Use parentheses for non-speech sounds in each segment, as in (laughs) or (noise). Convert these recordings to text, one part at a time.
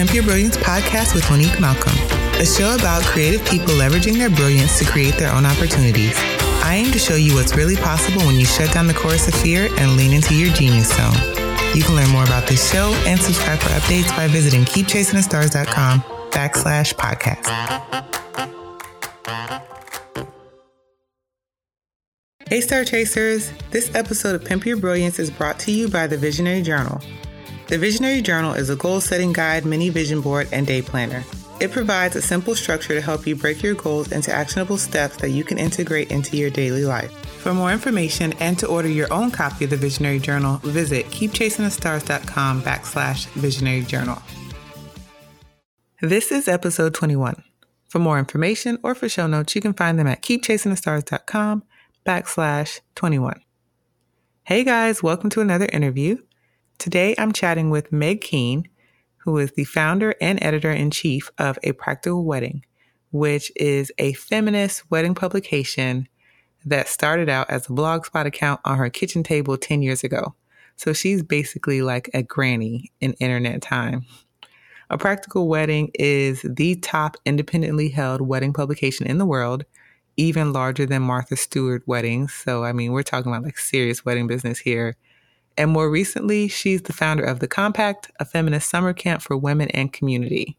Pimp Your Brilliance podcast with Monique Malcolm, a show about creative people leveraging their brilliance to create their own opportunities. I aim to show you what's really possible when you shut down the chorus of fear and lean into your genius zone. You can learn more about this show and subscribe for updates by visiting keepchasingthestars.com backslash podcast. Hey, Star Chasers! This episode of Pimp Your Brilliance is brought to you by the Visionary Journal. The Visionary Journal is a goal setting guide, mini vision board, and day planner. It provides a simple structure to help you break your goals into actionable steps that you can integrate into your daily life. For more information and to order your own copy of the Visionary Journal, visit keepchasingthestars.com backslash visionary journal. This is episode 21. For more information or for show notes, you can find them at keepchasingthestars.com backslash 21. Hey guys, welcome to another interview. Today, I'm chatting with Meg Keene, who is the founder and editor in chief of A Practical Wedding, which is a feminist wedding publication that started out as a blogspot account on her kitchen table 10 years ago. So she's basically like a granny in internet time. A Practical Wedding is the top independently held wedding publication in the world, even larger than Martha Stewart Weddings. So, I mean, we're talking about like serious wedding business here. And more recently, she's the founder of The Compact, a feminist summer camp for women and community.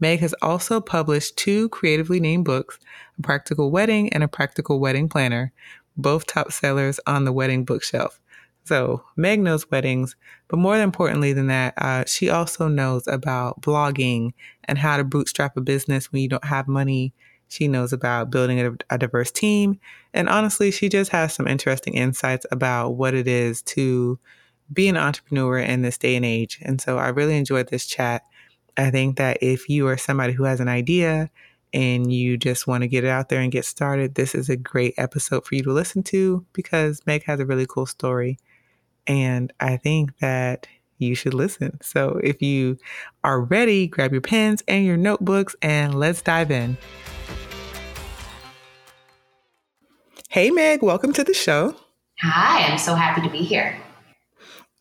Meg has also published two creatively named books, A Practical Wedding and A Practical Wedding Planner, both top sellers on the wedding bookshelf. So, Meg knows weddings, but more importantly than that, uh, she also knows about blogging and how to bootstrap a business when you don't have money she knows about building a, a, diverse team. And honestly, she just has some interesting insights about what it is to be an entrepreneur in this day and age. And so I really enjoyed this chat. I think that if you are somebody who has an idea and you just want to get it out there and get started, this is a great episode for you to listen to because Meg has a really cool story. And I think that you should listen. So if you are ready, grab your pens and your notebooks and let's dive in. Hey, Meg, welcome to the show. Hi, I'm so happy to be here.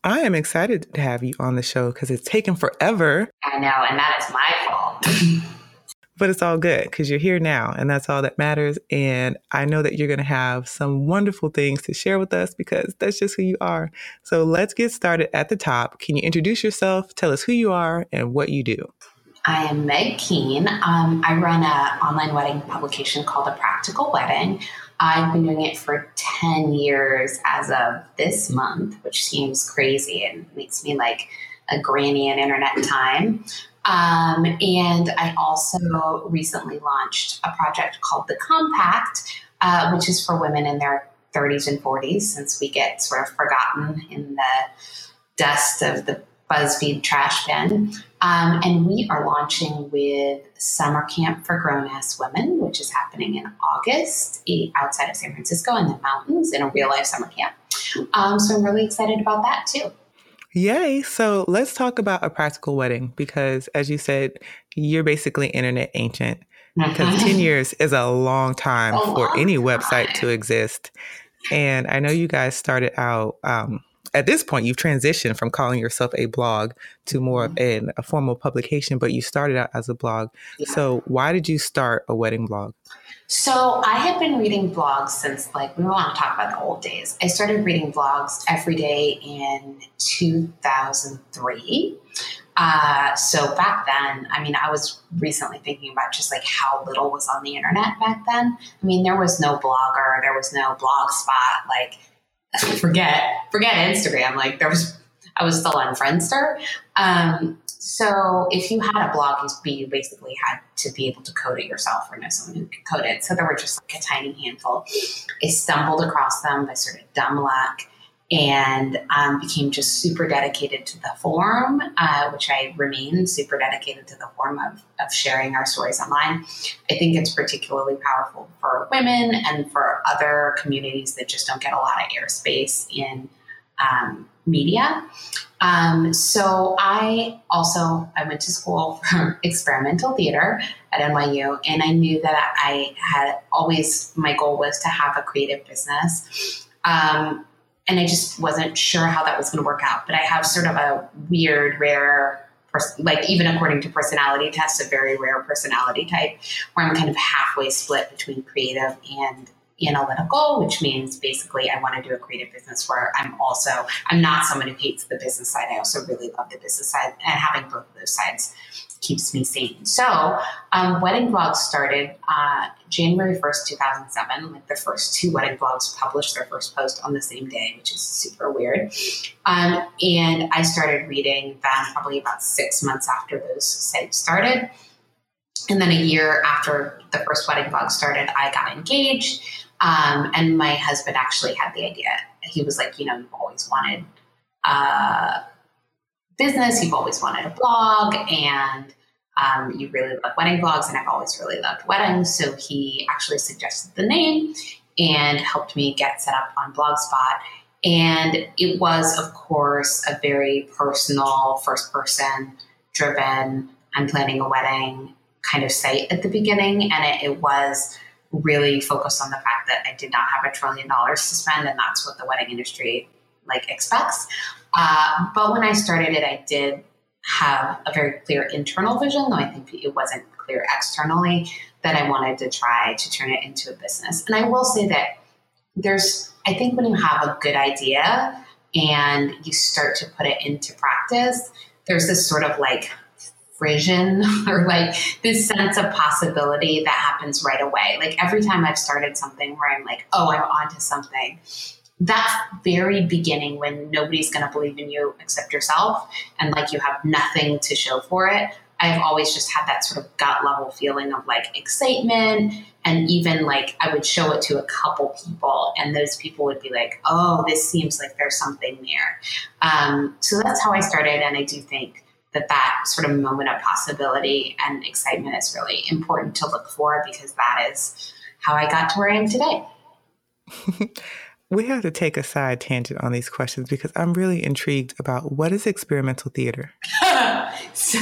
I am excited to have you on the show because it's taken forever. I know, and that is my fault. (laughs) but it's all good because you're here now, and that's all that matters. And I know that you're going to have some wonderful things to share with us because that's just who you are. So let's get started at the top. Can you introduce yourself? Tell us who you are and what you do. I am Meg Keene. Um, I run an online wedding publication called A Practical Wedding. I've been doing it for 10 years as of this month, which seems crazy and makes me like a granny in internet time. Um, and I also recently launched a project called The Compact, uh, which is for women in their 30s and 40s, since we get sort of forgotten in the dust of the BuzzFeed trash bin. Um, and we are launching with Summer Camp for Grown Ass Women, which is happening in August outside of San Francisco in the mountains in a real life summer camp. Um, so I'm really excited about that too. Yay. So let's talk about a practical wedding because, as you said, you're basically internet ancient because mm-hmm. 10 years is a long time a for long any time. website to exist. And I know you guys started out um, at this point you've transitioned from calling yourself a blog to more of mm-hmm. an, a formal publication, but you started out as a blog. Yeah. So why did you start a wedding blog? So I have been reading blogs since like we want to talk about the old days. I started reading blogs every day in 2003. Uh, so back then, I mean, I was recently thinking about just like how little was on the internet back then. I mean, there was no blogger, there was no blog spot. Like (laughs) forget forget Instagram. Like there was, I was still on Friendster. Um, so if you had a blog, you basically had to be able to code it yourself or know someone who could code it. So there were just like a tiny handful. I stumbled across them by sort of dumb luck and um, became just super dedicated to the forum, uh, which I remain super dedicated to the forum of, of sharing our stories online. I think it's particularly powerful for women and for other communities that just don't get a lot of airspace in um, media. Um, so I also I went to school (laughs) for experimental theater at NYU, and I knew that I had always my goal was to have a creative business. Um, and I just wasn't sure how that was going to work out. But I have sort of a weird, rare pers- like even according to personality tests, a very rare personality type, where I'm kind of halfway split between creative and analytical, which means basically I want to do a creative business where I'm also I'm not someone who hates the business side. I also really love the business side, and having both of those sides keeps me sane. So, um, wedding blogs started uh, January first, two thousand seven. Like the first two wedding blogs published their first post on the same day, which is super weird. Um, and I started reading them probably about six months after those sites started. And then a year after the first wedding blog started, I got engaged. Um, and my husband actually had the idea. He was like, you know, you've always wanted uh, business, you've always wanted a blog, and um, you really love wedding blogs, and I've always really loved weddings. So he actually suggested the name and helped me get set up on Blogspot. And it was, of course, a very personal, first person driven, I'm planning a wedding kind of site at the beginning. And it, it was really focused on the fact that I did not have a trillion dollars to spend, and that's what the wedding industry like expects. Uh, but when I started it, I did have a very clear internal vision, though I think it wasn't clear externally that I wanted to try to turn it into a business. And I will say that there's, I think, when you have a good idea and you start to put it into practice, there's this sort of like frisson (laughs) or like this sense of possibility that happens right away. Like every time I've started something where I'm like, oh, I'm onto something, that very beginning when nobody's going to believe in you except yourself and like you have nothing to show for it. I've always just had that sort of gut level feeling of like excitement and even like i would show it to a couple people and those people would be like oh this seems like there's something there. Um, so that's how i started and i do think that that sort of moment of possibility and excitement is really important to look for because that is how i got to where i am today (laughs) We have to take a side tangent on these questions because I'm really intrigued about what is experimental theater? (laughs) so,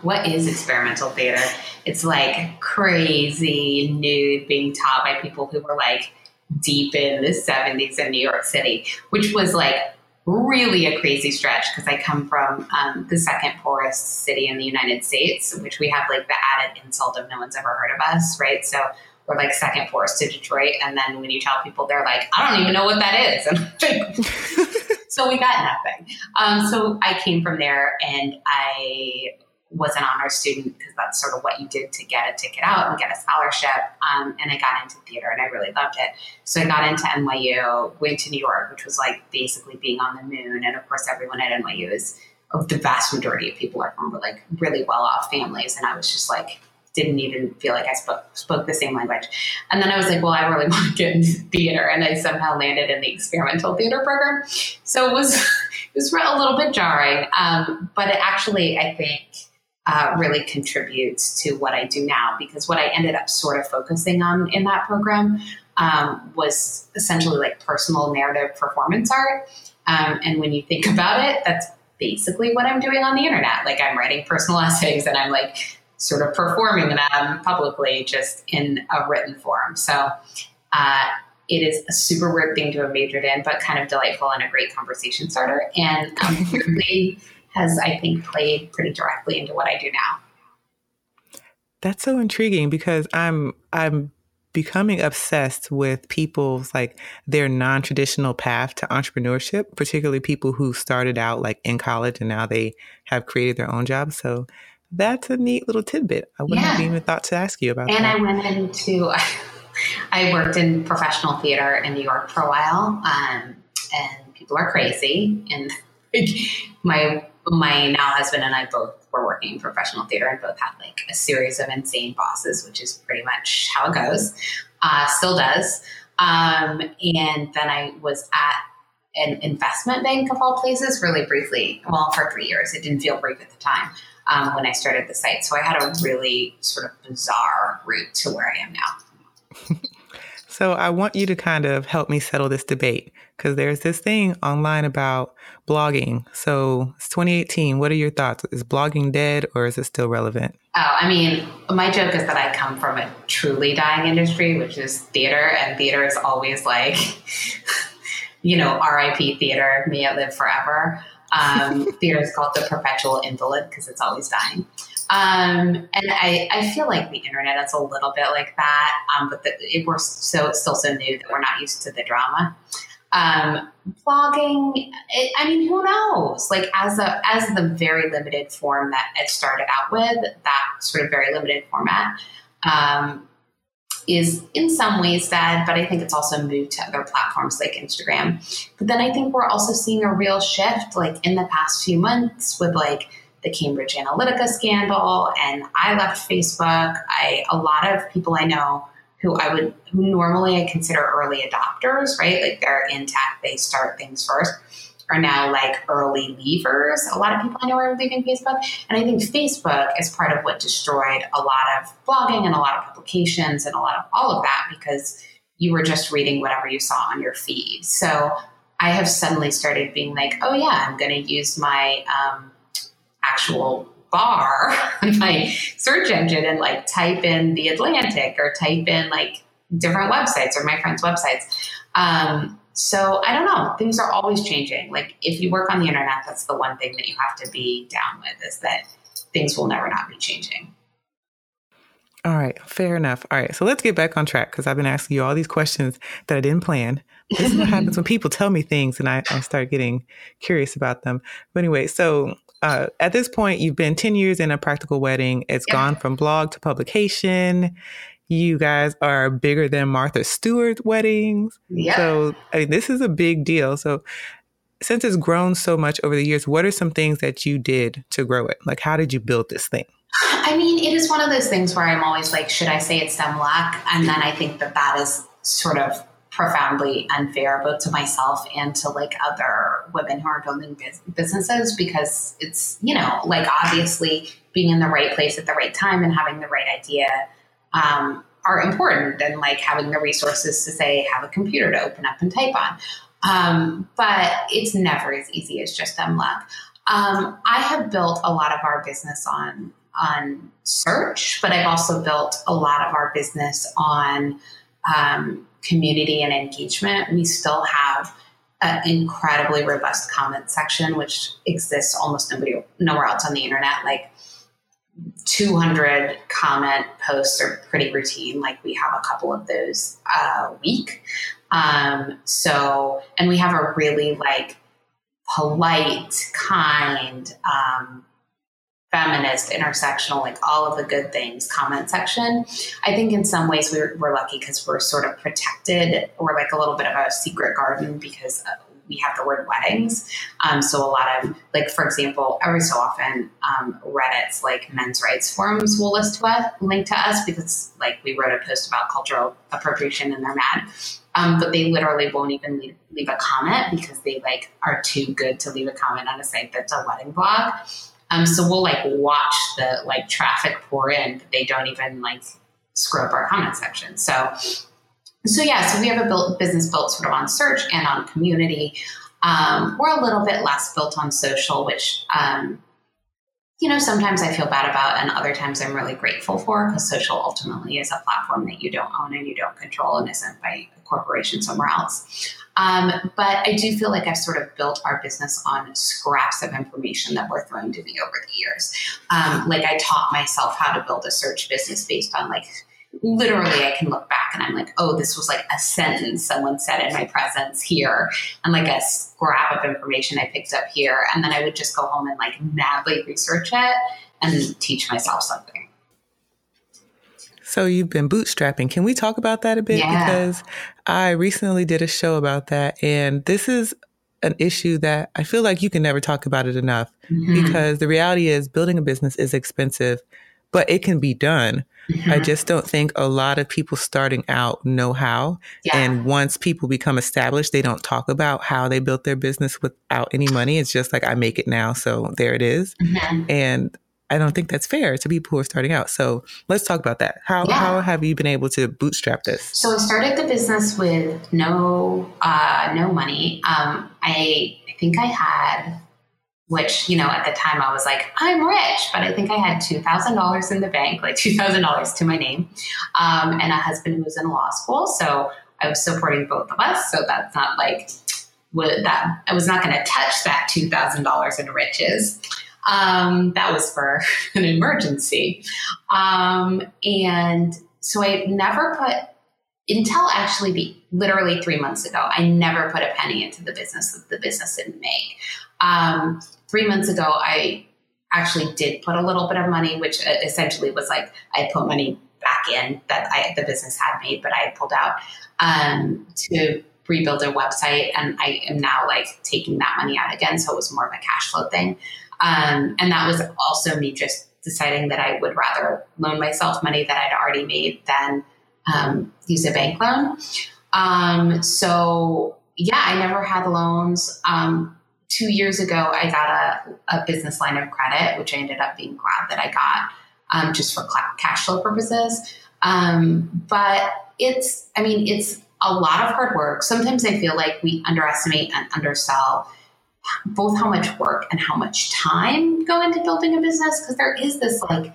what is experimental theater? It's like crazy new being taught by people who were like deep in the 70s in New York City, which was like really a crazy stretch because I come from um, the second poorest city in the United States, which we have like the added insult of no one's ever heard of us, right? So or like second force to Detroit. And then when you tell people, they're like, I don't even know what that is. (laughs) And (laughs) so we got nothing. Um, so I came from there and I was an honor student because that's sort of what you did to get a ticket out and get a scholarship. Um, and I got into theater and I really loved it. So I got into NYU, went to New York, which was like basically being on the moon. And of course, everyone at NYU is, the vast majority of people are from like really well off families. And I was just like, didn't even feel like I spoke, spoke the same language. And then I was like, well, I really (laughs) want to get into theater. And I somehow landed in the experimental theater program. So it was, (laughs) it was a little bit jarring. Um, but it actually, I think, uh, really contributes to what I do now because what I ended up sort of focusing on in that program um, was essentially like personal narrative performance art. Um, and when you think (laughs) about it, that's basically what I'm doing on the internet. Like I'm writing personal essays and I'm like sort of performing them publicly just in a written form. So uh, it is a super weird thing to have majored in, but kind of delightful and a great conversation starter. And um, (laughs) really has, I think, played pretty directly into what I do now. That's so intriguing because I'm I'm becoming obsessed with people's like their non-traditional path to entrepreneurship, particularly people who started out like in college and now they have created their own jobs. So that's a neat little tidbit. I wouldn't yeah. have even thought to ask you about it. and that. I went into, (laughs) I worked in professional theater in New York for a while, um, and people are crazy. And (laughs) my my now husband and I both were working in professional theater and both had like a series of insane bosses, which is pretty much how it goes. Uh, still does. Um, and then I was at an investment bank of all places, really briefly. Well, for three years. It didn't feel brief at the time um, when I started the site. So I had a really sort of bizarre route to where I am now. (laughs) so I want you to kind of help me settle this debate because there's this thing online about blogging. So it's 2018. What are your thoughts? Is blogging dead or is it still relevant? Oh, I mean, my joke is that I come from a truly dying industry, which is theater, and theater is always like, (laughs) you know, RIP theater, may it live forever. Um, is called the perpetual invalid because it's always dying. Um, and I, I feel like the internet is a little bit like that, um, but the, it, we're so still so new that we're not used to the drama. Um, blogging, it, I mean, who knows? Like as a as the very limited form that it started out with, that sort of very limited format um, is in some ways dead, but I think it's also moved to other platforms like Instagram. But then I think we're also seeing a real shift, like in the past few months, with like the Cambridge Analytica scandal, and I left Facebook. I a lot of people I know who I would who normally I consider early adopters, right? Like they're in tech, they start things first, are now like early leavers. A lot of people I know are leaving Facebook, and I think Facebook is part of what destroyed a lot of blogging and a lot of publications and a lot of all of that because you were just reading whatever you saw on your feed. So I have suddenly started being like, oh yeah, I'm going to use my um, actual bar (laughs) my search engine and like type in the Atlantic or type in like different websites or my friends' websites. Um, so I don't know. Things are always changing. Like if you work on the internet, that's the one thing that you have to be down with is that things will never not be changing. All right, fair enough. All right, so let's get back on track because I've been asking you all these questions that I didn't plan. This is what happens when (laughs) people tell me things and I, I start getting curious about them. But anyway, so uh, at this point, you've been 10 years in a practical wedding. It's yeah. gone from blog to publication. You guys are bigger than Martha Stewart weddings. Yeah. So I mean, this is a big deal. So since it's grown so much over the years, what are some things that you did to grow it? Like, how did you build this thing? I mean, it is one of those things where I'm always like, should I say it's dumb luck? And then I think that that is sort of profoundly unfair both to myself and to like other women who are building businesses because it's you know like obviously being in the right place at the right time and having the right idea um, are important than like having the resources to say have a computer to open up and type on. Um, but it's never as easy as just dumb luck. Um, i have built a lot of our business on on search but i've also built a lot of our business on um, community and engagement, we still have an incredibly robust comment section, which exists almost nobody nowhere else on the internet. Like 200 comment posts are pretty routine. Like we have a couple of those a week. Um, so, and we have a really like polite, kind, um, feminist, intersectional, like all of the good things comment section. I think in some ways we're, we're lucky because we're sort of protected. We're like a little bit of a secret garden because we have the word weddings. Um, so a lot of like, for example, every so often, um, Reddit's like men's rights forums will list us, link to us because like we wrote a post about cultural appropriation and they're mad. Um, but they literally won't even leave, leave a comment because they like are too good to leave a comment on a site that's a wedding blog. Um, so we'll like watch the like traffic pour in, but they don't even like scrub our comment section. So, so yeah, so we have a built, business built sort of on search and on community. Um, we're a little bit less built on social, which um, you know sometimes I feel bad about, and other times I'm really grateful for because social ultimately is a platform that you don't own and you don't control and isn't by a corporation somewhere else. Um, but I do feel like I've sort of built our business on scraps of information that were thrown to me over the years. Um, like I taught myself how to build a search business based on like literally I can look back and I'm like, oh, this was like a sentence someone said in my presence here, and like a scrap of information I picked up here. And then I would just go home and like madly research it and teach myself something. So you've been bootstrapping. Can we talk about that a bit? Yeah. Because I recently did a show about that, and this is an issue that I feel like you can never talk about it enough mm-hmm. because the reality is building a business is expensive, but it can be done. Mm-hmm. I just don't think a lot of people starting out know how. Yeah. And once people become established, they don't talk about how they built their business without any money. It's just like, I make it now. So there it is. Mm-hmm. And I don't think that's fair to people who are starting out. So let's talk about that. How, yeah. how have you been able to bootstrap this? So I started the business with no uh, no money. Um, I, I think I had, which you know at the time I was like I'm rich, but I think I had two thousand dollars in the bank, like two thousand dollars to my name, um, and a husband who was in law school. So I was supporting both of us. So that's not like that I was not going to touch that two thousand dollars in riches. Um, that was for (laughs) an emergency, um, and so I never put until actually the literally three months ago. I never put a penny into the business that the business didn't make. Um, three months ago, I actually did put a little bit of money, which essentially was like I put money back in that I, the business had made, but I pulled out um, to rebuild a website, and I am now like taking that money out again. So it was more of a cash flow thing, um, and that was also me just deciding that I would rather loan myself money that I'd already made than um, use a bank loan. Um, so yeah, I never had loans. Um, two years ago, I got a, a, business line of credit, which I ended up being glad that I got um, just for cash flow purposes. Um, but it's, I mean, it's a lot of hard work. Sometimes I feel like we underestimate and undersell both how much work and how much time go into building a business because there is this like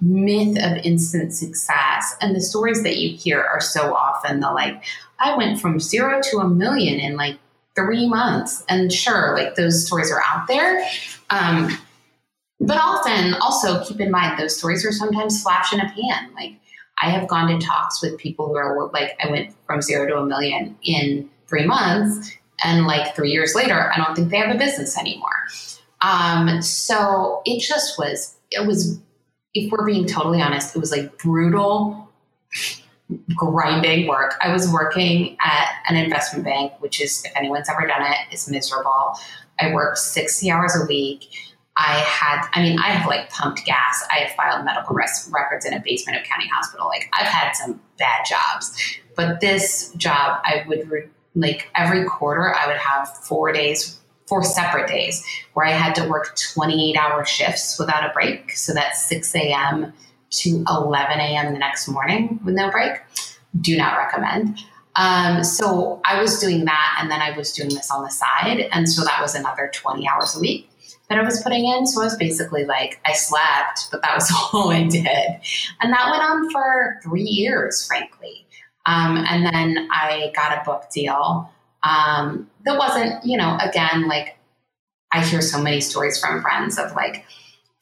myth of instant success and the stories that you hear are so often the like i went from zero to a million in like three months. And sure like those stories are out there. Um, but often also keep in mind those stories are sometimes flash in a pan. Like i have gone to talks with people who are like i went from zero to a million in three months. And like three years later, I don't think they have a business anymore. Um, so it just was, it was, if we're being totally honest, it was like brutal, grinding work. I was working at an investment bank, which is, if anyone's ever done it, is miserable. I worked 60 hours a week. I had, I mean, I have like pumped gas. I have filed medical res- records in a basement of county hospital. Like I've had some bad jobs, but this job I would re- like every quarter I would have four days, four separate days where I had to work 28 hour shifts without a break. So that's 6 a.m. to 11 a.m. the next morning with no break. Do not recommend. Um, so I was doing that and then I was doing this on the side. And so that was another 20 hours a week that I was putting in. So I was basically like, I slept, but that was (laughs) all I did. And that went on for three years, frankly. Um, and then I got a book deal um, that wasn't, you know, again, like I hear so many stories from friends of like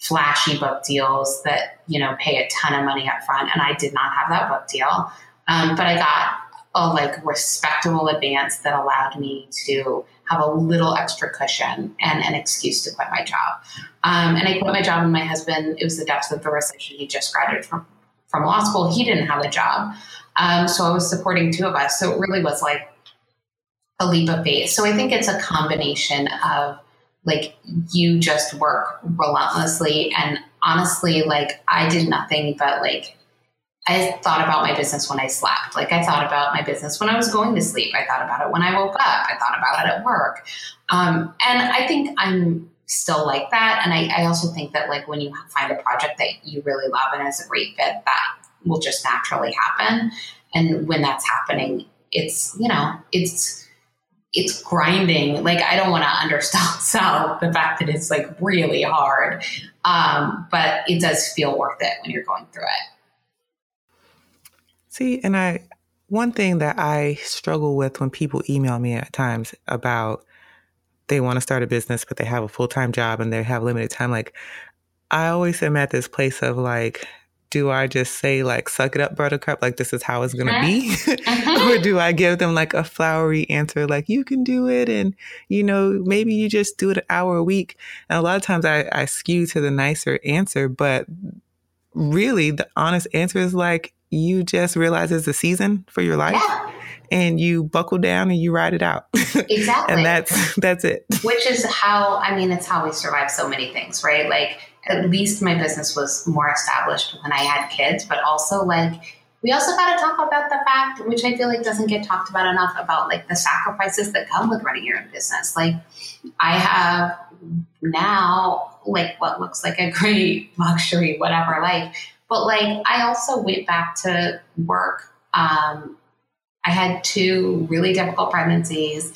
flashy book deals that, you know, pay a ton of money up front. And I did not have that book deal. Um, but I got a like respectable advance that allowed me to have a little extra cushion and an excuse to quit my job. Um, and I quit my job, and my husband, it was the depths of the recession. He just graduated from, from law school. He didn't have a job. Um, so I was supporting two of us. So it really was like a leap of faith. So I think it's a combination of like you just work relentlessly and honestly, like I did nothing but like I thought about my business when I slept. Like I thought about my business when I was going to sleep. I thought about it when I woke up. I thought about it at work. Um, and I think I'm still like that. And I, I also think that like when you find a project that you really love and is a great fit, that will just naturally happen. And when that's happening, it's, you know, it's, it's grinding. Like I don't want to undersell (laughs) the fact that it's like really hard, um, but it does feel worth it when you're going through it. See, and I one thing that I struggle with when people email me at times about they want to start a business but they have a full time job and they have limited time, like I always am at this place of like do I just say like suck it up buttercup like this is how it's going to be? (laughs) Uh-huh. or do I give them like a flowery answer like you can do it and you know maybe you just do it an hour a week? And a lot of times I, I skew to the nicer answer but really the honest answer is like you just realize it's a season for your life yeah. and you buckle down and you ride it out. (laughs) Exactly. and that's that's it. Which is how I mean it's how we survive so many things right? Like at least my business was more established when I had kids, but also like we also got to talk about the fact, which I feel like doesn't get talked about enough, about like the sacrifices that come with running your own business. Like I have now like what looks like a (laughs) great luxury, whatever life, but like I also went back to work. Um, I had two really difficult pregnancies,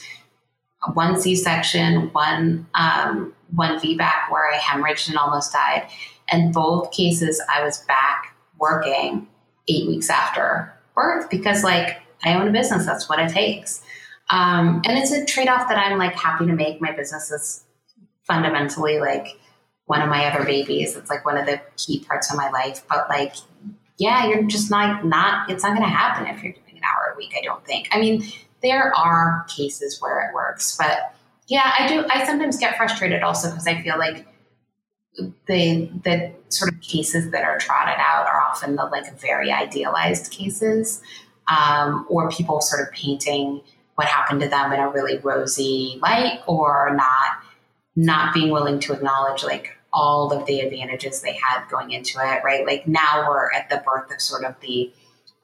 one C-section, one um, one VBAC where I hemorrhaged and almost died. And both cases, I was back working eight weeks after birth because, like, I own a business. That's what it takes. Um, and it's a trade off that I'm like happy to make. My business is fundamentally like one of my other babies. It's like one of the key parts of my life. But like, yeah, you're just not not. It's not going to happen if you're doing an hour a week. I don't think. I mean, there are cases where it works, but yeah, I do. I sometimes get frustrated also because I feel like the the sort of cases that are trotted out are often the like very idealized cases, um, or people sort of painting what happened to them in a really rosy light, or not not being willing to acknowledge like all of the advantages they had going into it, right? Like now we're at the birth of sort of the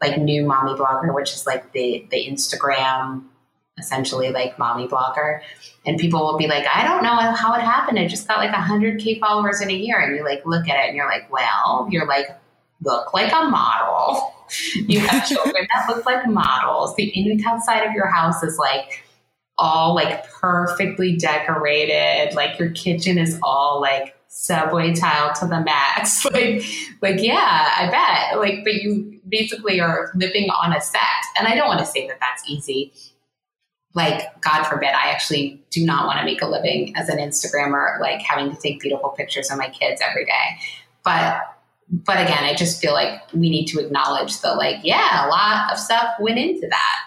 like new mommy blogger, which is like the the Instagram essentially like mommy blogger. And people will be like, I don't know how it happened. I just got like 100K followers in a year. And you like look at it and you're like, well, you're like, look like a model. (laughs) You have children that look like models. The inside of your house is like all like perfectly decorated. Like your kitchen is all like subway tile to the max. (laughs) like, like, yeah, I bet. Like, but you basically are living on a set. And I don't want to say that that's easy like god forbid i actually do not want to make a living as an instagrammer like having to take beautiful pictures of my kids every day. But but again i just feel like we need to acknowledge that like yeah a lot of stuff went into that.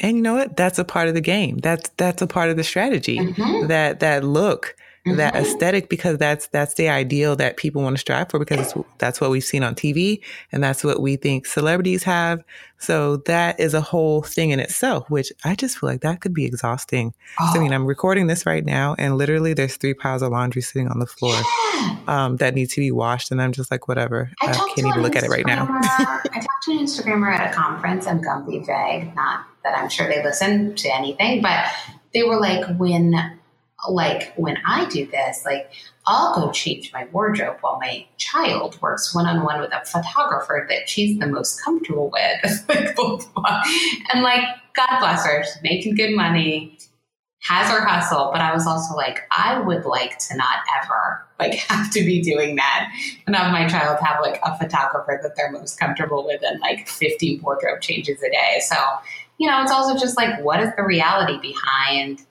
And you know what? That's a part of the game. That's that's a part of the strategy. Mm-hmm. that that look mm-hmm. that aesthetic because that's that's the ideal that people want to strive for because that's what we've seen on TV and that's what we think celebrities have. So that is a whole thing in itself, which I just feel like that could be exhausting. Oh. So, I mean, I'm recording this right now, and literally there's three piles of laundry sitting on the floor yeah. um, that need to be washed, and I'm just like, whatever. I, I can't even look at it right now. I talked to an Instagrammer at a conference. I'm gonna be vague, not that I'm sure they listen to anything, but they were like, when like when I do this, like I'll go change my wardrobe while my child works one on one with a photographer that she's the most comfortable with. (laughs) and like, God bless her, she's making good money, has her hustle. But I was also like, I would like to not ever like (laughs) have to be doing that and have my child have like a photographer that they're most comfortable with and like 50 wardrobe changes a day. So, you know, it's also just like, what is the reality behind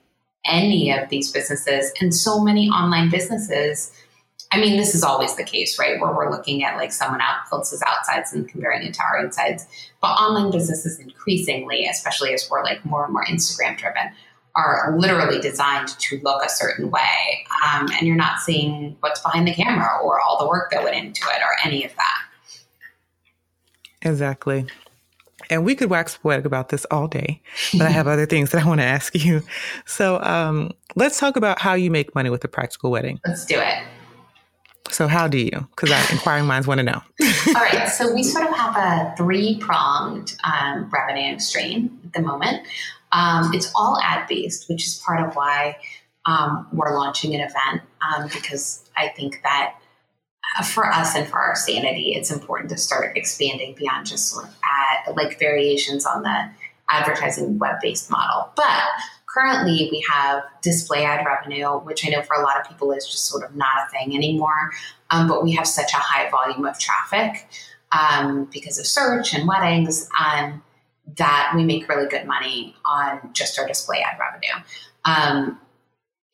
any of these businesses and so many online businesses. I mean this is always the case right where we're looking at like someone out else's outsides and comparing it to our insides. But online businesses increasingly especially as we're like more and more instagram driven are literally designed to look a certain way um, and you're not seeing what's behind the camera or all the work that went into it or any of that. Exactly and we could wax poetic about this all day, but I have other things that I want to ask you. So um, let's talk about how you make money with a practical wedding. Let's do it. So how do you? Because our inquiring minds want to know. (laughs) all right. So we sort of have a three pronged um, revenue stream at the moment. Um, it's all ad based, which is part of why um, we're launching an event um, because I think that for us and for our sanity, it's important to start expanding beyond just sort of ad, like variations on the advertising web based model. But currently, we have display ad revenue, which I know for a lot of people is just sort of not a thing anymore. Um, but we have such a high volume of traffic um, because of search and weddings um, that we make really good money on just our display ad revenue. Um,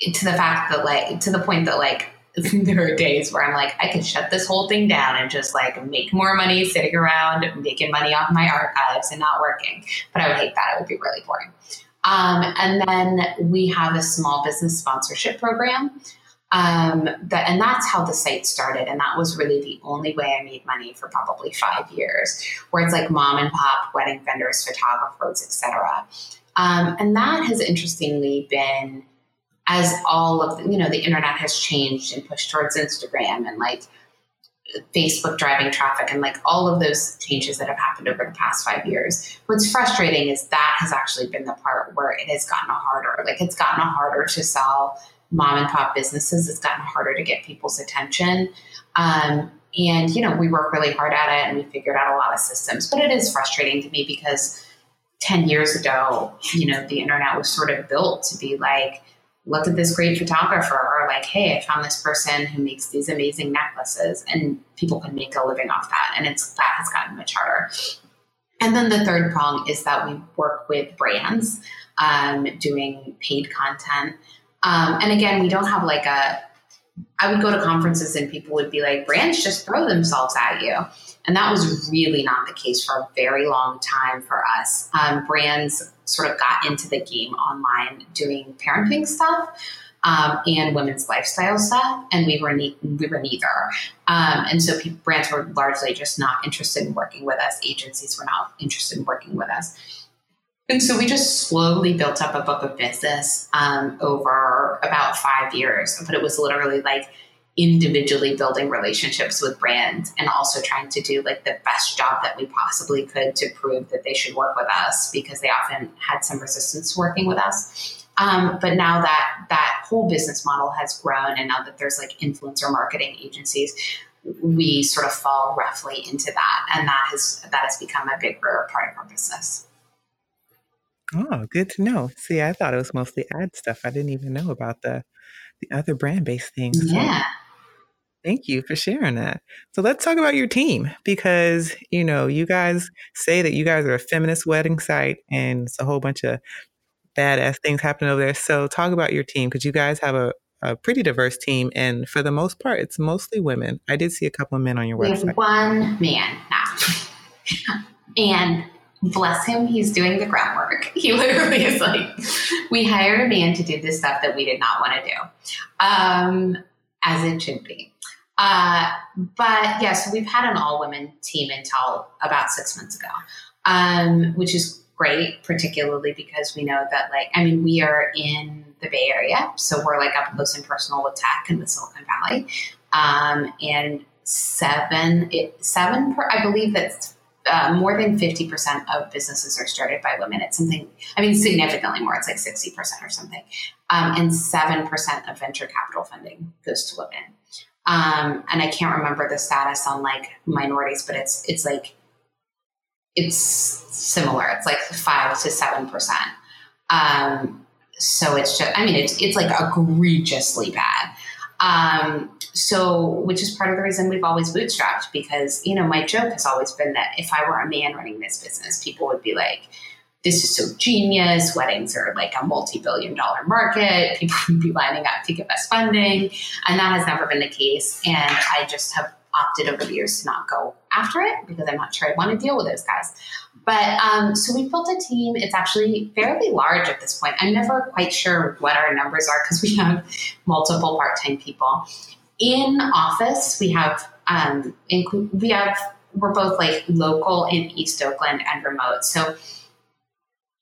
to the fact that, like, to the point that, like, (laughs) there are days where I'm like, I could shut this whole thing down and just like make more money sitting around making money off my archives and not working. But I would hate that. It would be really boring. Um, and then we have a small business sponsorship program. Um, that, and that's how the site started. And that was really the only way I made money for probably five years, where it's like mom and pop, wedding vendors, photographers, etc. Um, and that has interestingly been as all of the, you know the internet has changed and pushed towards Instagram and like Facebook driving traffic and like all of those changes that have happened over the past five years. What's frustrating is that has actually been the part where it has gotten harder. Like it's gotten harder to sell mom and pop businesses. It's gotten harder to get people's attention. Um, and you know we work really hard at it and we figured out a lot of systems. But it is frustrating to me because ten years ago, you know, the internet was sort of built to be like look at this great photographer or like hey i found this person who makes these amazing necklaces and people can make a living off that and it's that has gotten much harder And then the third prong is that we work with brands um, doing paid content. Um, and again, we don't have like a, I would go to conferences and people would be like, brands just throw themselves at you. And that was really not the case for a very long time for us. Um, brands sort of got into the game online doing parenting stuff um, and women's lifestyle stuff, and we were ne- we were neither. Um, and so people, brands were largely just not interested in working with us. Agencies were not interested in working with us. And so we just slowly built up a book of business um, over about five years. But it was literally like individually building relationships with brands and also trying to do like the best job that we possibly could to prove that they should work with us because they often had some resistance working with us. Um, but now that that whole business model has grown, and now that there's like influencer marketing agencies, we sort of fall roughly into that, and that has that has become a bigger part of our business. Oh, good to know. See, I thought it was mostly ad stuff. I didn't even know about the the other brand based things. Yeah. So thank you for sharing that. So let's talk about your team because you know you guys say that you guys are a feminist wedding site, and it's a whole bunch of badass things happening over there. So talk about your team because you guys have a, a, pretty diverse team, and for the most part, it's mostly women. I did see a couple of men on your we website. One man now, ah. (laughs) and bless him, he's doing the groundwork. (laughs) He literally is like, we hired a man to do this stuff that we did not want to do, um, as it should be. Uh, but yes, yeah, so we've had an all women team until about six months ago, um, which is great, particularly because we know that, like, I mean, we are in the Bay Area, so we're like up close and personal with tech and with Silicon Valley. Um, and seven, it, seven, per, I believe that uh, more than 50% of businesses are started by women. It's something, I mean, significantly more. It's like 60% or something. Um, and 7% of venture capital funding goes to women. Um, and I can't remember the status on like minorities, but it's, it's like it's similar. It's like five to seven percent. Um, so it's just, I mean, it's it's like egregiously bad. Um, so, which is part of the reason we've always bootstrapped because you know my joke has always been that if I were a man running this business, people would be like, "This is so genius. Weddings are like a multi-billion dollar market. People (laughs) would be lining up to give us funding," and that has never been the case. And I just have opted over the years to not go after it because I'm not sure I want to deal with those guys. But um, so we built a team. It's actually fairly large at this point. I'm never quite sure what our numbers are because we have multiple part-time people. In office, we have um, we have we're both like local in East Oakland and remote. So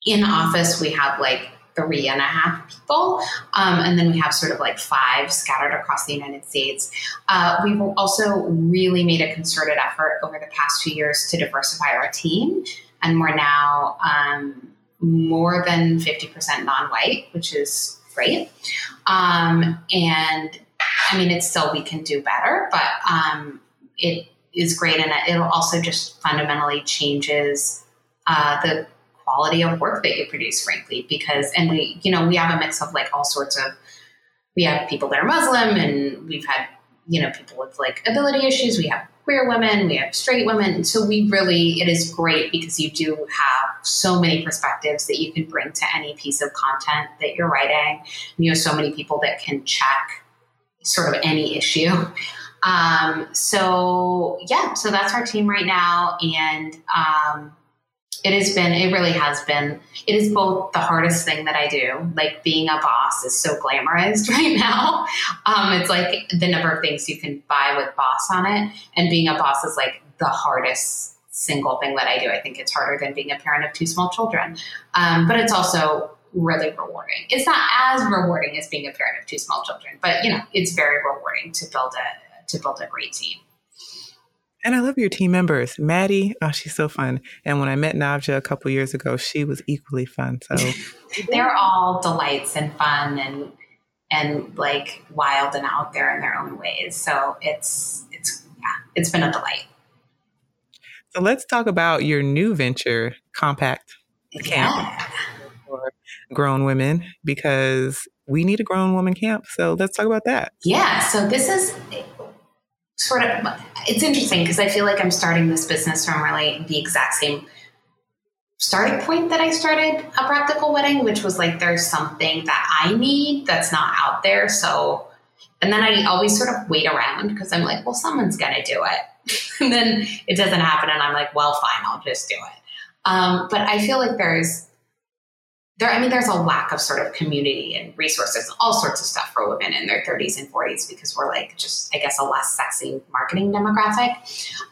in office, we have like three and a half people. Um, and then we have sort of like five scattered across the United States. Uh, we've also really made a concerted effort over the past two years to diversify our team. And we're now um, more than 50% non white, which is great. Um, and I mean, it's still, we can do better, but um, it is great. And it'll also just fundamentally changes uh, the quality of work that you produce, frankly, because, and we, you know, we have a mix of like all sorts of, we have people that are Muslim and we've had, you know, people with like ability issues. We have queer women, we have straight women. So we really, it is great because you do have so many perspectives that you can bring to any piece of content that you're writing. And you have so many people that can check sort of any issue. Um, so yeah, so that's our team right now. And, um, it has been it really has been it is both the hardest thing that i do. Like being a boss is so glamorized (laughs) right now. Um, it's like the number of things you can buy with boss on it. And being a boss is like the hardest single thing that i do. I think it's harder than being a parent of two small children. Um, but it's also really rewarding it's not as rewarding as being a parent of two small children but you know it's very rewarding to build a to build a great team and I love your team members. Maddie, oh, she's so fun. And when I met Najva a couple years ago, she was equally fun. So (laughs) they're all delights and fun and and like wild and out there in their own ways. So it's it's yeah, it's been a delight. So let's talk about your new venture, Compact Camp yeah. Grown women, because we need a grown woman camp. So let's talk about that. Yeah. So this is sort of it's interesting because I feel like I'm starting this business from really the exact same starting point that I started a practical wedding, which was like there's something that I need that's not out there. So, and then I always sort of wait around because I'm like, well, someone's going to do it. (laughs) and then it doesn't happen. And I'm like, well, fine, I'll just do it. Um, but I feel like there's there, I mean, there's a lack of sort of community and resources, all sorts of stuff for women in their 30s and 40s because we're like just, I guess, a less sexy marketing demographic.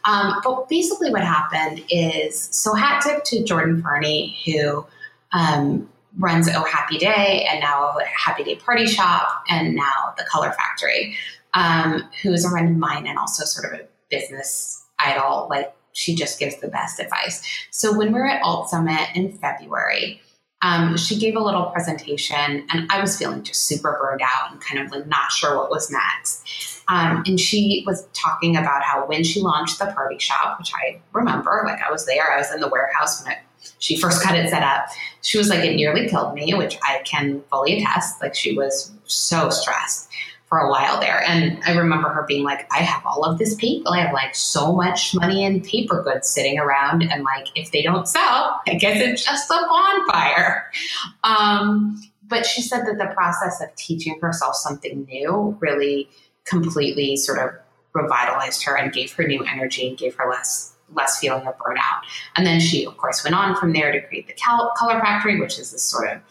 Um, but basically, what happened is so hat tip to Jordan Ferney, who um, runs Oh Happy Day and now Happy Day Party Shop and now the Color Factory, um, who is a friend of mine and also sort of a business idol. Like, she just gives the best advice. So, when we were at Alt Summit in February, um, she gave a little presentation, and I was feeling just super burned out and kind of like not sure what was next. Um, and she was talking about how when she launched the party shop, which I remember, like I was there, I was in the warehouse when it, she first got it set up. She was like, it nearly killed me, which I can fully attest. Like she was so stressed for a while there. And I remember her being like, I have all of this paper. I have like so much money in paper goods sitting around. And like, if they don't sell, I guess it's just a bonfire. Um, but she said that the process of teaching herself something new really completely sort of revitalized her and gave her new energy and gave her less less feeling of burnout. And then she, of course, went on from there to create the Color Factory, which is this sort of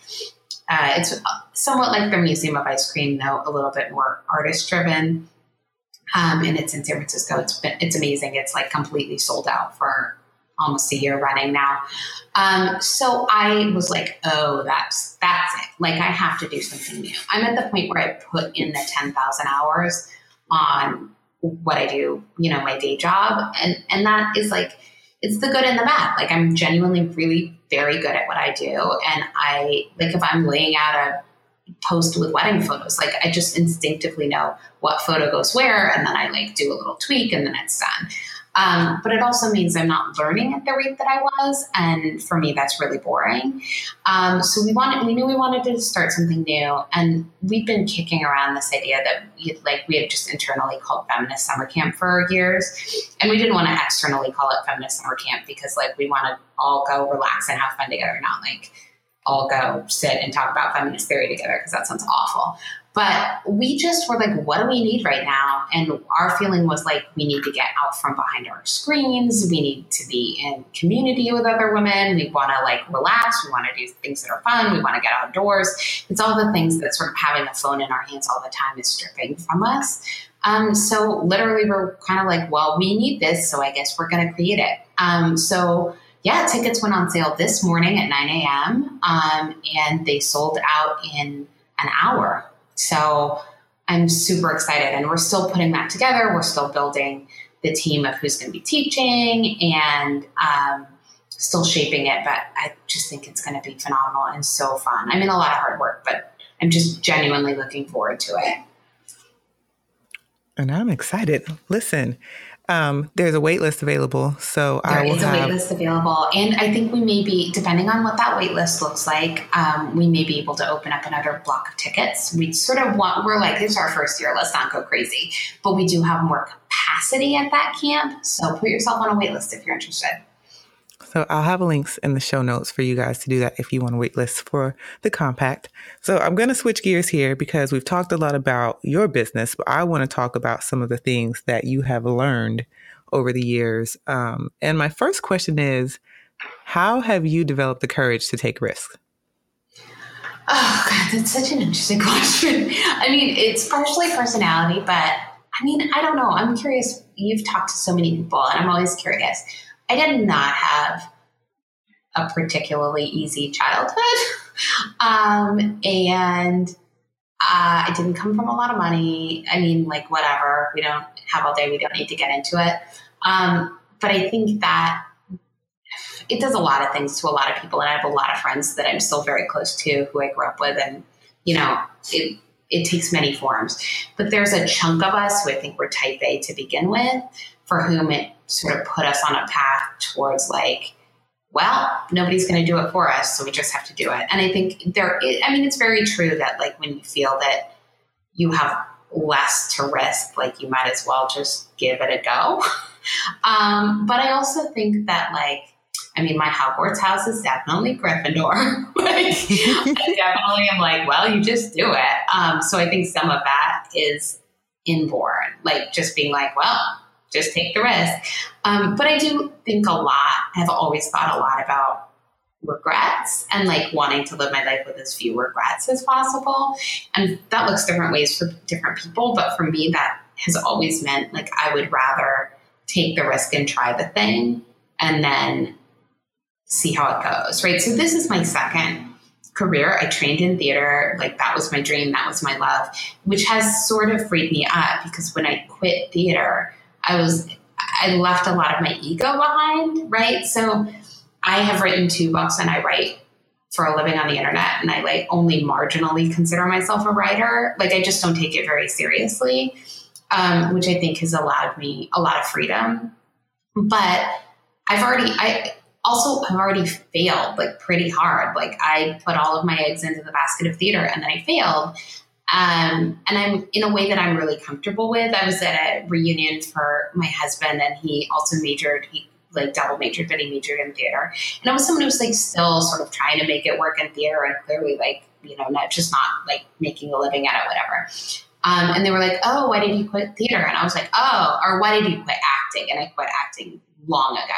uh, it's somewhat like the Museum of Ice Cream, though a little bit more artist driven. Um, and it's in San Francisco. It's been it's amazing. It's like completely sold out for almost a year running now. Um, so I was like, oh, that's that's it. Like I have to do something new. I'm at the point where I put in the ten thousand hours on what I do, you know, my day job, and and that is like it's the good and the bad. Like I'm genuinely really very good at what I do. And I like if I'm laying out a post with wedding photos, like I just instinctively know what photo goes where and then I like do a little tweak and then it's done. Um, but it also means I'm not learning at the rate that I was, and for me, that's really boring. Um, so we wanted, we knew we wanted to start something new, and we've been kicking around this idea that we, like we had just internally called feminist summer camp for years, and we didn't want to externally call it feminist summer camp because like we want to all go relax and have fun together, not like all go sit and talk about feminist theory together because that sounds awful. But we just were like, what do we need right now? And our feeling was like, we need to get out from behind our screens. We need to be in community with other women. We want to like relax. We want to do things that are fun. We want to get outdoors. It's all the things that sort of having a phone in our hands all the time is stripping from us. Um, so literally, we're kind of like, well, we need this, so I guess we're going to create it. Um, so yeah, tickets went on sale this morning at 9 a.m. Um, and they sold out in an hour. So I'm super excited. And we're still putting that together. We're still building the team of who's going to be teaching and um, still shaping it. But I just think it's going to be phenomenal and so fun. I mean, a lot of hard work, but I'm just genuinely looking forward to it. And I'm excited. Listen, um, there's a wait list available, so there I will is a have... wait list available, and I think we may be, depending on what that wait list looks like, um, we may be able to open up another block of tickets. We sort of want, we're like, this is our first year, let's not go crazy, but we do have more capacity at that camp, so put yourself on a wait list if you're interested. So I'll have links in the show notes for you guys to do that if you want to wait list for the compact. So I'm going to switch gears here because we've talked a lot about your business, but I want to talk about some of the things that you have learned over the years. Um, and my first question is, how have you developed the courage to take risks? Oh God, that's such an interesting (laughs) question. I mean, it's partially personality, but I mean, I don't know. I'm curious. You've talked to so many people, and I'm always curious. I did not have a particularly easy childhood. (laughs) um, and uh, I didn't come from a lot of money. I mean, like, whatever. We don't have all day. We don't need to get into it. Um, but I think that it does a lot of things to a lot of people. And I have a lot of friends that I'm still very close to who I grew up with. And, you know, it, it takes many forms. But there's a chunk of us who I think we're type A to begin with for whom it sort of put us on a path towards like, well, nobody's going to do it for us, so we just have to do it. And I think there, I mean, it's very true that like when you feel that you have less to risk, like you might as well just give it a go. (laughs) um, but I also think that like, I mean, my Hogwarts house is definitely Gryffindor. (laughs) like, I (laughs) definitely am like, well, you just do it. Um, so I think some of that is inborn, like just being like, well, just take the risk. Um, but I do think a lot, I've always thought a lot about regrets and like wanting to live my life with as few regrets as possible. And that looks different ways for different people. But for me, that has always meant like I would rather take the risk and try the thing and then see how it goes. Right. So this is my second career. I trained in theater. Like that was my dream. That was my love, which has sort of freed me up because when I quit theater, I was, I left a lot of my ego behind. Right. So I have written two books and I write for a living on the internet and I like only marginally consider myself a writer. Like I just don't take it very seriously, um, which I think has allowed me a lot of freedom. But I've already, I also I've already failed like pretty hard. Like I put all of my eggs into the basket of theater and then I failed. Um, and I'm in a way that I'm really comfortable with. I was at a reunion for my husband and he also majored, he like double majored, but he majored in theater. And I was someone who was like still sort of trying to make it work in theater and clearly like, you know, not just not like making a living at it, whatever. Um, and they were like, oh, why did you quit theater? And I was like, oh, or why did you quit acting? And I quit acting long ago.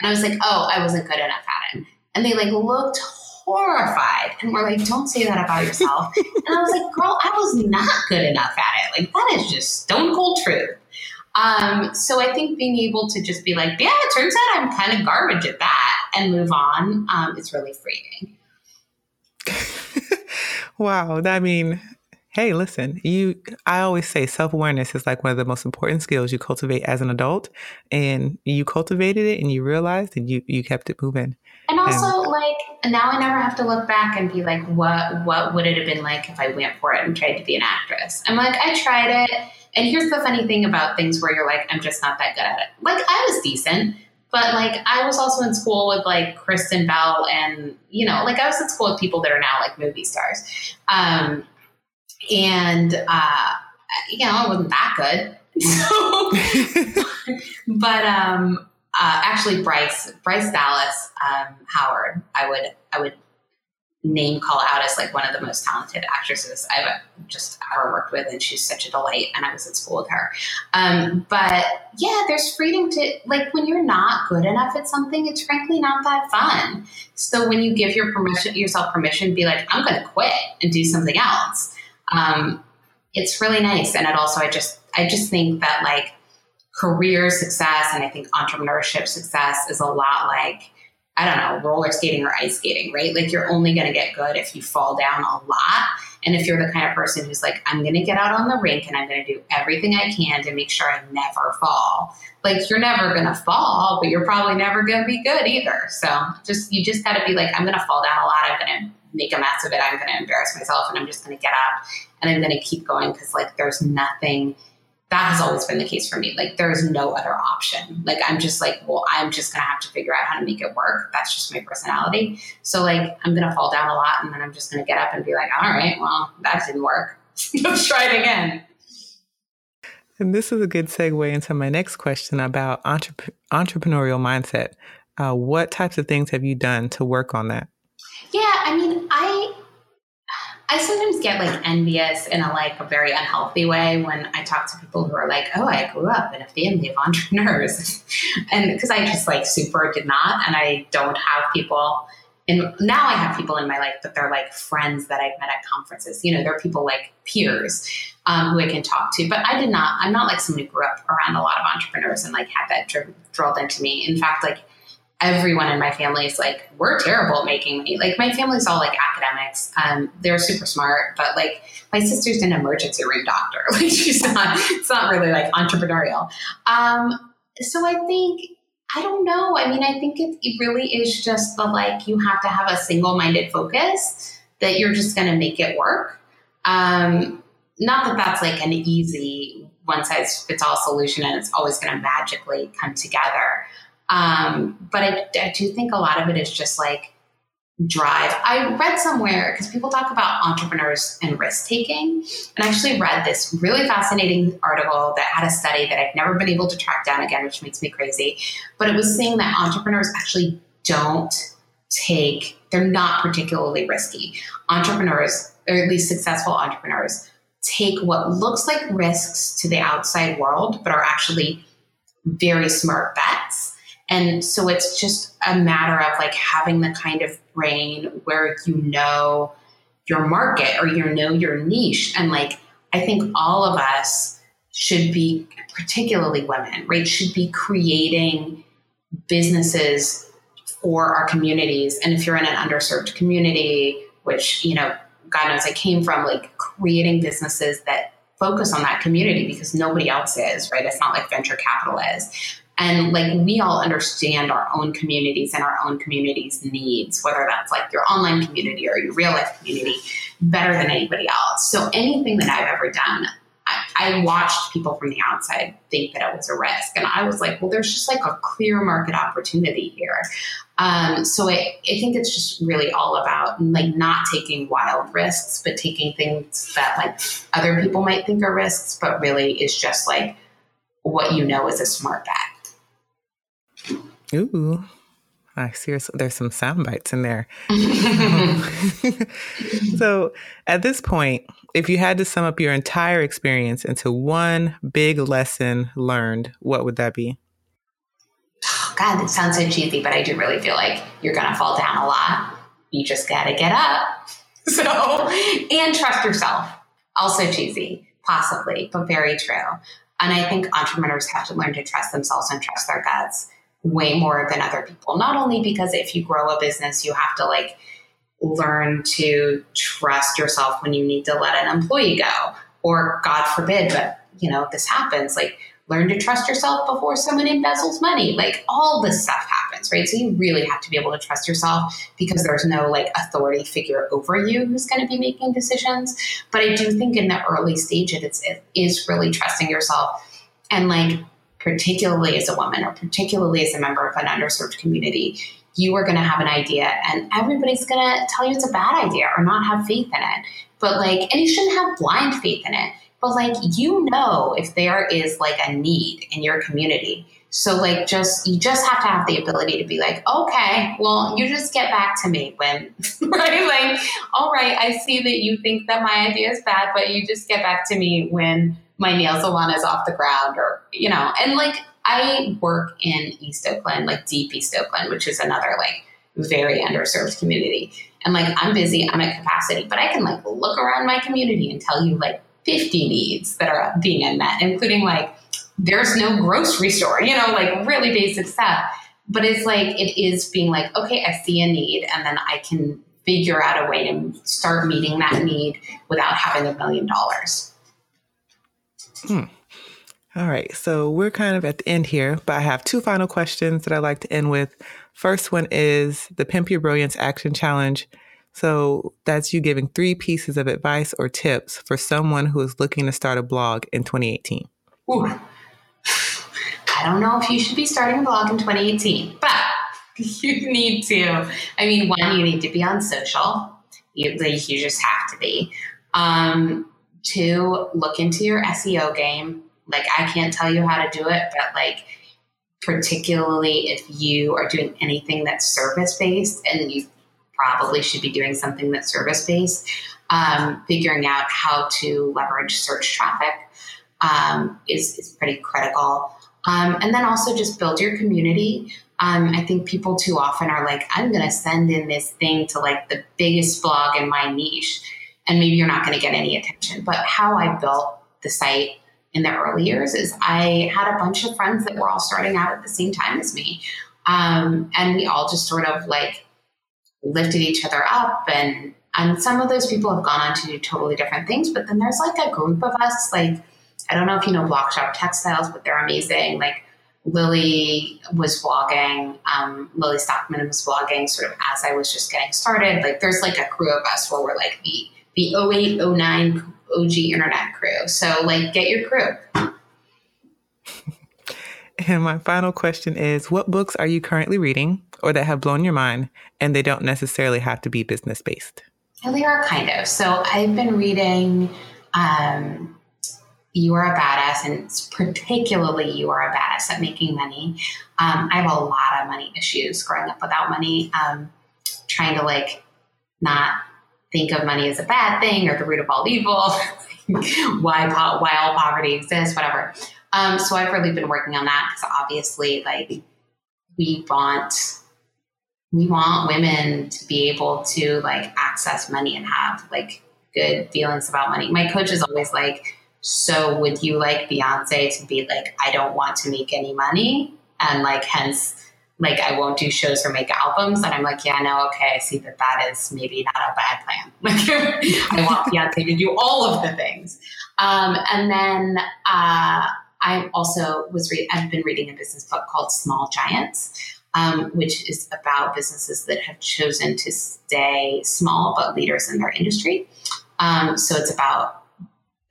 And I was like, oh, I wasn't good enough at it. And they like looked horrified and were like, don't say that about yourself. and I was like, girl, I was not good enough at it. Like, that is just stone cold truth. Um, so I think being able to just be like, yeah, it turns out I'm kind of garbage at that and move on um, is really freeing. (laughs) wow. I mean, hey, listen, you, I always say self awareness is like one of the most important skills you cultivate as an adult. And you cultivated it and you realized and you, you kept it moving. And also, and, like, now I never have to look back and be like, what, what would it have been like if I went for it and tried to be an actress? I'm like, I tried it and here's the funny thing about things where you're like, I'm just not that good at it. Like, I was decent, but like, I was also in school with like Kristen Bell and, you know, like I was in school with people that are now like movie stars. Um, and, uh, you know, it wasn't that good. (laughs) So, (laughs) but, um, uh, actually Bryce, Bryce Dallas, um, Howard, I would, I would name call out as like one of the most talented actresses I've just ever worked with, and she's such a delight. And I was at school with her. Um, but yeah, there's freedom to like when you're not good enough at something, it's frankly not that fun. So when you give your permission yourself permission, be like, I'm going to quit and do something else. Um, it's really nice, and it also I just I just think that like career success and I think entrepreneurship success is a lot like I don't know, roller skating or ice skating, right? Like you're only going to get good if you fall down a lot. And if you're the kind of person who's like, I'm going to get out on the rink and I'm going to do everything I can to make sure I never fall. Like you're never going to fall, but you're probably never going to be good either. So just, you just got to be like, I'm going to fall down a lot. I'm going to make a mess of it. I'm going to embarrass myself and I'm just going to get up and I'm going to keep going because like there's nothing that has always been the case for me. Like there's no other option. Like I'm just like, well, I'm just gonna have to figure out how to make it work. That's just my personality. So like I'm gonna fall down a lot and then I'm just gonna get up and be like, all right, well, that didn't work. Let's try it again. And this is a good segue into my next question about entrep- entrepreneurial mindset. Uh, what types of things have you done to work on that? Yeah, I mean, I I sometimes get like envious in a like a very unhealthy way when I talk to people who are like, "Oh, I grew up in a family of (laughs) entrepreneurs," and because I just like super did not, and I don't have people. And now I have people in my life but they're like friends that I've met at conferences. You know, they're people like peers um, who I can talk to. But I did not. I'm not like someone who grew up around a lot of entrepreneurs and like had that dr- drilled into me. In fact, like everyone in my family is like, we're terrible at making money. Like my family's all like academics. Um, they're super smart, but like my sister's an emergency room doctor. (laughs) Like she's not, it's not really like entrepreneurial. Um, so I think, I don't know. I mean, I think it, it really is just the like, you have to have a single minded focus that you're just going to make it work. Um, not that that's like an easy one size fits all solution and it's always going to magically come together. Um, but I, I do think a lot of it is just like drive. I read somewhere because people talk about entrepreneurs and risk taking, and I actually read this really fascinating article that had a study that I've never been able to track down again, which makes me crazy. But it was saying that entrepreneurs actually don't take, they're not particularly risky. Entrepreneurs, or at least successful entrepreneurs, take what looks like risks to the outside world, but are actually very smart bets. And so it's just a matter of like having the kind of brain where you know your market or you know your niche. And like, I think all of us should be, particularly women, right, should be creating businesses for our communities. And if you're in an underserved community, which, you know, God knows I came from, like creating businesses that focus on that community because nobody else is, right? It's not like venture capital is. And like we all understand our own communities and our own communities' needs, whether that's like your online community or your real life community, better than anybody else. So anything that I've ever done, I, I, watched people from the outside think that it was a risk. And I was like, well, there's just like a clear market opportunity here. Um, so I, I think it's just really all about like not taking wild risks, but taking things that like other people might think are risks, but really is just like what you know is a smart bet. Ooh. I seriously, there's some sound bites in there. (laughs) so, at this point, if you had to sum up your entire experience into one big lesson learned, what would that be? Oh, God, that sounds so cheesy, but I do really feel like you're going to fall down a lot. You just got to get up. (laughs) So, and trust yourself. Also cheesy, possibly, but very true. And I think entrepreneurs have to learn to trust themselves and trust their guts way more than other people. Not only because if you grow a business, you have to like learn to trust yourself when you need to let an employee go, or God forbid, but you know, this happens. Like, learn to trust yourself before someone embezzles money. Like, all this stuff happens, right? So, you really have to be able to trust yourself because there's no like authority figure over you who's going to be making decisions. But I do think in the early stage, it's, it is really trusting yourself and like particularly as a woman or particularly as a member of an underserved community, you are going to have an idea and everybody's going to tell you it's a bad idea or not have faith in it. But like, and you shouldn't have blind faith in it. But like, you know, if there is like a need in your community. So like, just, you just have to have the ability to be like, okay, well, you just get back to me when, (laughs) right? Like, all right, I see that you think that my idea is bad, but you just get back to me when my nail salon is off the ground or, you know, and like I work in East Oakland, like deep East Oakland, which is another like very underserved community. And like I'm busy, I'm at capacity, but I can like look around my community and tell you like 50 needs that are being unmet, including like there's no grocery store, you know, like really basic stuff. But it's like it is being like, okay, I see a need, and then I can figure out a way to start meeting that need without having a million dollars. Hmm. All right. So we're kind of at the end here, but I have two final questions that I'd like to end with. First one is the Pimp Your Brilliance Action Challenge. So that's you giving three pieces of advice or tips for someone who is looking to start a blog in 2018. Ooh. (sighs) I don't know if you should be starting a blog in 2018, but (laughs) you need to. I mean, one, you need to be on social. You, you just have to be. Um, Two, look into your SEO game. Like, I can't tell you how to do it, but like, particularly if you are doing anything that's service based, and you probably should be doing something that's service based, um, figuring out how to leverage search traffic um, is, is pretty critical. Um, and then also just build your community. Um, I think people too often are like, I'm going to send in this thing to like the biggest blog in my niche and maybe you're not going to get any attention. But how I built the site in the early years is I had a bunch of friends that were all starting out at the same time as me. Um, and we all just sort of like lifted each other up and and some of those people have gone on to do totally different things but then there's like a group of us like i don't know if you know block shop textiles but they're amazing like lily was vlogging um, lily stockman was vlogging sort of as i was just getting started like there's like a crew of us where we're like the the 08, 09 OG internet crew. So, like, get your crew. and my final question is What books are you currently reading or that have blown your mind and they don't necessarily have to be business based? Well, they are kind of. So, I've been reading um, you are a badass, and particularly you are a badass at making money. Um, I have a lot of money issues growing up without money, um, trying to like not think of money as a bad thing or the root of all evil, (laughs) why why all poverty exists, whatever. Um, so I've really been working on that because obviously, like, we want we want women to be able to like access money and have like good feelings about money. My coach is always like, "So would you like Beyonce to be like, I don't want to make any money, and like hence." Like I won't do shows or make albums, and I'm like, yeah, no, okay, I see that that is maybe not a bad plan. (laughs) Like, I want (laughs) Beyonce to do all of the things, um, and then uh, I also was re- I've been reading a business book called Small Giants, um, which is about businesses that have chosen to stay small but leaders in their industry. Um, so it's about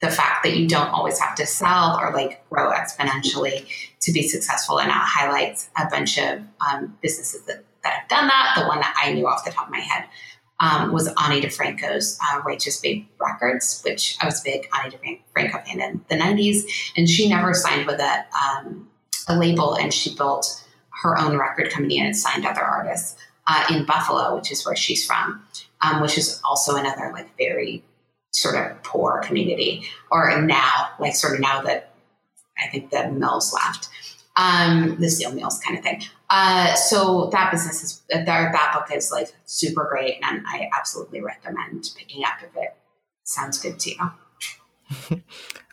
the fact that you don't always have to sell or like grow exponentially to be successful, and it highlights a bunch of um, businesses that, that have done that. The one that I knew off the top of my head um, was Ani DiFranco's uh, Righteous Babe Records, which I was a big Ani DiFranco fan in the 90s. And she never signed with a, um, a label, and she built her own record company and signed other artists uh, in Buffalo, which is where she's from, um, which is also another like very sort of poor community. Or now, like sort of now that I think the mills left, um, the steel mills kind of thing. Uh, so that business is that that book is like super great, and I absolutely recommend picking up if it sounds good to you. (laughs)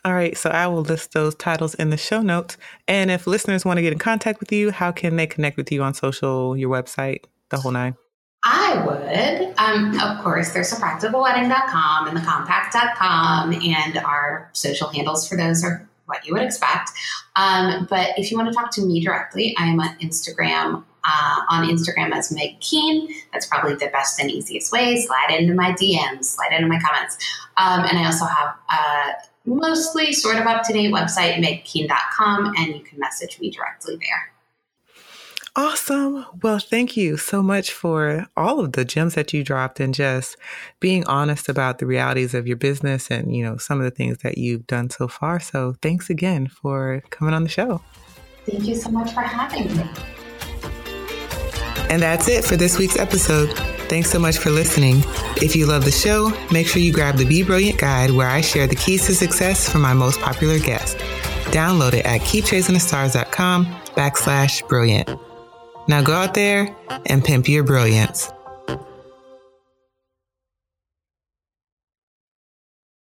All right, so I will list those titles in the show notes. And if listeners want to get in contact with you, how can they connect with you on social, your website, the whole nine? I would. Um, of course, there's a practicalwedding.com and the compact.com, and our social handles for those are what you would expect. Um, but if you want to talk to me directly, I am on Instagram. Uh, on Instagram as Meg Keene. That's probably the best and easiest way. Slide into my DMs, slide into my comments. Um, and I also have a mostly sort of up to date website, megkeene.com, and you can message me directly there. Awesome. Well, thank you so much for all of the gems that you dropped and just being honest about the realities of your business and, you know, some of the things that you've done so far. So thanks again for coming on the show. Thank you so much for having me. And that's it for this week's episode. Thanks so much for listening. If you love the show, make sure you grab the Be Brilliant guide where I share the keys to success for my most popular guests. Download it at keepchasingthestars.com backslash brilliant. Now go out there and pimp your brilliance.